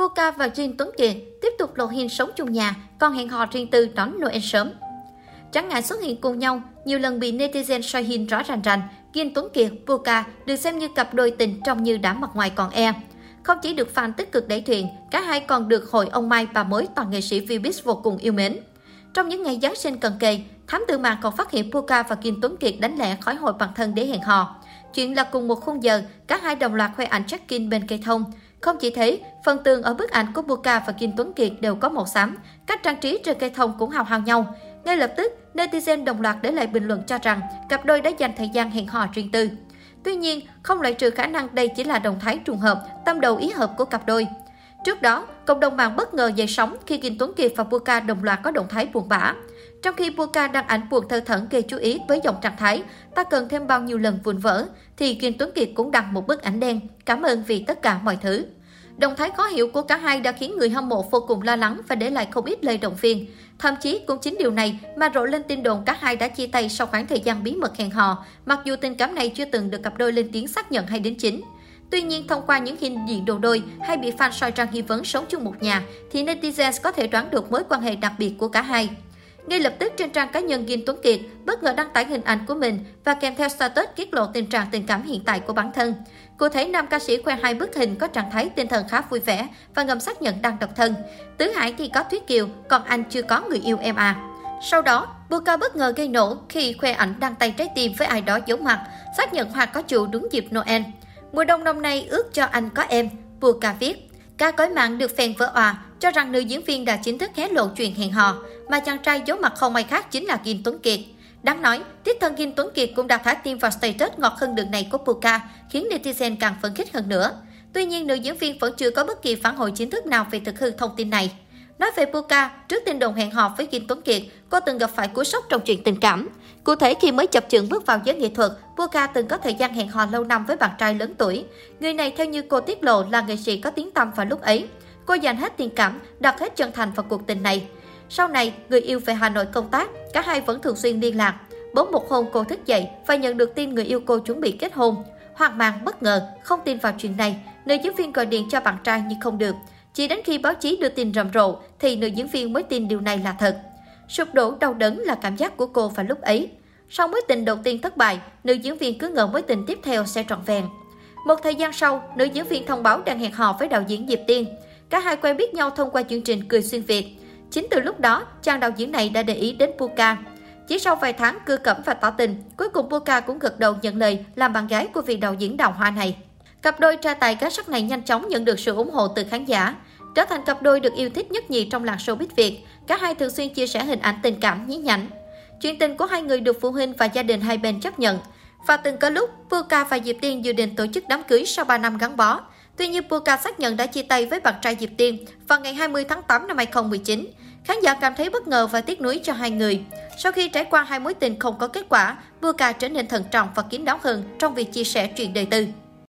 Puka và Jin Tuấn Kiệt tiếp tục lộ hình sống chung nhà, còn hẹn hò riêng tư đón Noel sớm. Chẳng ngại xuất hiện cùng nhau, nhiều lần bị netizen soi hình rõ ràng rằng Jin Tuấn Kiệt, Puka được xem như cặp đôi tình trông như đã mặt ngoài còn e. Không chỉ được fan tích cực đẩy thuyền, cả hai còn được hội ông Mai bà mới toàn nghệ sĩ Vbiz vô cùng yêu mến. Trong những ngày Giáng sinh cận kề, thám tử mạng còn phát hiện Puka và Kim Tuấn Kiệt đánh lẻ khỏi hội bản thân để hẹn hò. Chuyện là cùng một khung giờ, cả hai đồng loạt khoe ảnh check-in bên cây thông. Không chỉ thế, phần tường ở bức ảnh của Buka và Kim Tuấn Kiệt đều có màu xám, cách trang trí trên cây thông cũng hào hào nhau. Ngay lập tức, netizen đồng loạt để lại bình luận cho rằng cặp đôi đã dành thời gian hẹn hò riêng tư. Tuy nhiên, không loại trừ khả năng đây chỉ là động thái trùng hợp, tâm đầu ý hợp của cặp đôi. Trước đó, cộng đồng mạng bất ngờ dậy sóng khi Kim Tuấn Kiệt và Buka đồng loạt có động thái buồn bã. Trong khi Buka đăng ảnh buồn thơ thẩn gây chú ý với dòng trạng thái ta cần thêm bao nhiêu lần vụn vỡ, thì Kim Tuấn Kiệt cũng đăng một bức ảnh đen, cảm ơn vì tất cả mọi thứ. Động thái khó hiểu của cả hai đã khiến người hâm mộ vô cùng lo lắng và để lại không ít lời động viên. Thậm chí cũng chính điều này mà rộ lên tin đồn cả hai đã chia tay sau khoảng thời gian bí mật hẹn hò, mặc dù tình cảm này chưa từng được cặp đôi lên tiếng xác nhận hay đến chính. Tuy nhiên, thông qua những hình diện đồ đôi hay bị fan soi trang nghi vấn sống chung một nhà, thì netizens có thể đoán được mối quan hệ đặc biệt của cả hai. Ngay lập tức trên trang cá nhân Kim Tuấn Kiệt bất ngờ đăng tải hình ảnh của mình và kèm theo status tiết lộ tình trạng tình cảm hiện tại của bản thân. Cụ thể, nam ca sĩ khoe hai bức hình có trạng thái tinh thần khá vui vẻ và ngầm xác nhận đang độc thân. Tứ Hải thì có Thuyết Kiều, còn anh chưa có người yêu em à. Sau đó, Buka bất ngờ gây nổ khi khoe ảnh đăng tay trái tim với ai đó giấu mặt, xác nhận hoa có chủ đúng dịp Noel. Mùa đông năm nay ước cho anh có em, Buka viết. Ca cõi mạng được phèn vỡ òa, cho rằng nữ diễn viên đã chính thức hé lộ chuyện hẹn hò, mà chàng trai giấu mặt không ai khác chính là Kim Tuấn Kiệt. Đáng nói, tiết thân Kim Tuấn Kiệt cũng đã thả tim vào status ngọt hơn đường này của Puka, khiến netizen càng phấn khích hơn nữa. Tuy nhiên, nữ diễn viên vẫn chưa có bất kỳ phản hồi chính thức nào về thực hư thông tin này. Nói về Puka, trước tin đồn hẹn hò với Kim Tuấn Kiệt, cô từng gặp phải cú sốc trong chuyện tình cảm. Cụ thể khi mới chập chững bước vào giới nghệ thuật, Puka từng có thời gian hẹn hò lâu năm với bạn trai lớn tuổi. Người này theo như cô tiết lộ là nghệ sĩ có tiếng tăm vào lúc ấy. Cô dành hết tình cảm, đặt hết chân thành vào cuộc tình này. Sau này, người yêu về Hà Nội công tác, cả hai vẫn thường xuyên liên lạc. Bỗng một hôm cô thức dậy và nhận được tin người yêu cô chuẩn bị kết hôn. Hoàng mang bất ngờ, không tin vào chuyện này, nữ diễn viên gọi điện cho bạn trai nhưng không được. Chỉ đến khi báo chí đưa tin rầm rộ thì nữ diễn viên mới tin điều này là thật. Sụp đổ đau đớn là cảm giác của cô vào lúc ấy. Sau mối tình đầu tiên thất bại, nữ diễn viên cứ ngờ mối tình tiếp theo sẽ trọn vẹn. Một thời gian sau, nữ diễn viên thông báo đang hẹn hò với đạo diễn Diệp Tiên. Cả hai quen biết nhau thông qua chương trình Cười xuyên Việt. Chính từ lúc đó, chàng đạo diễn này đã để ý đến Puka. Chỉ sau vài tháng cưa cẩm và tỏ tình, cuối cùng Puka cũng gật đầu nhận lời làm bạn gái của vị đạo diễn đào hoa này. Cặp đôi tra tài cá sắc này nhanh chóng nhận được sự ủng hộ từ khán giả. Trở thành cặp đôi được yêu thích nhất nhì trong làng showbiz Việt, cả hai thường xuyên chia sẻ hình ảnh tình cảm nhí nhảnh. Chuyện tình của hai người được phụ huynh và gia đình hai bên chấp nhận. Và từng có lúc, Puka và Diệp Tiên dự định tổ chức đám cưới sau 3 năm gắn bó. Tuy nhiên, Puka xác nhận đã chia tay với bạn trai Diệp Tiên vào ngày 20 tháng 8 năm 2019. Khán giả cảm thấy bất ngờ và tiếc nuối cho hai người. Sau khi trải qua hai mối tình không có kết quả, Puka trở nên thận trọng và kín đáo hơn trong việc chia sẻ chuyện đời tư.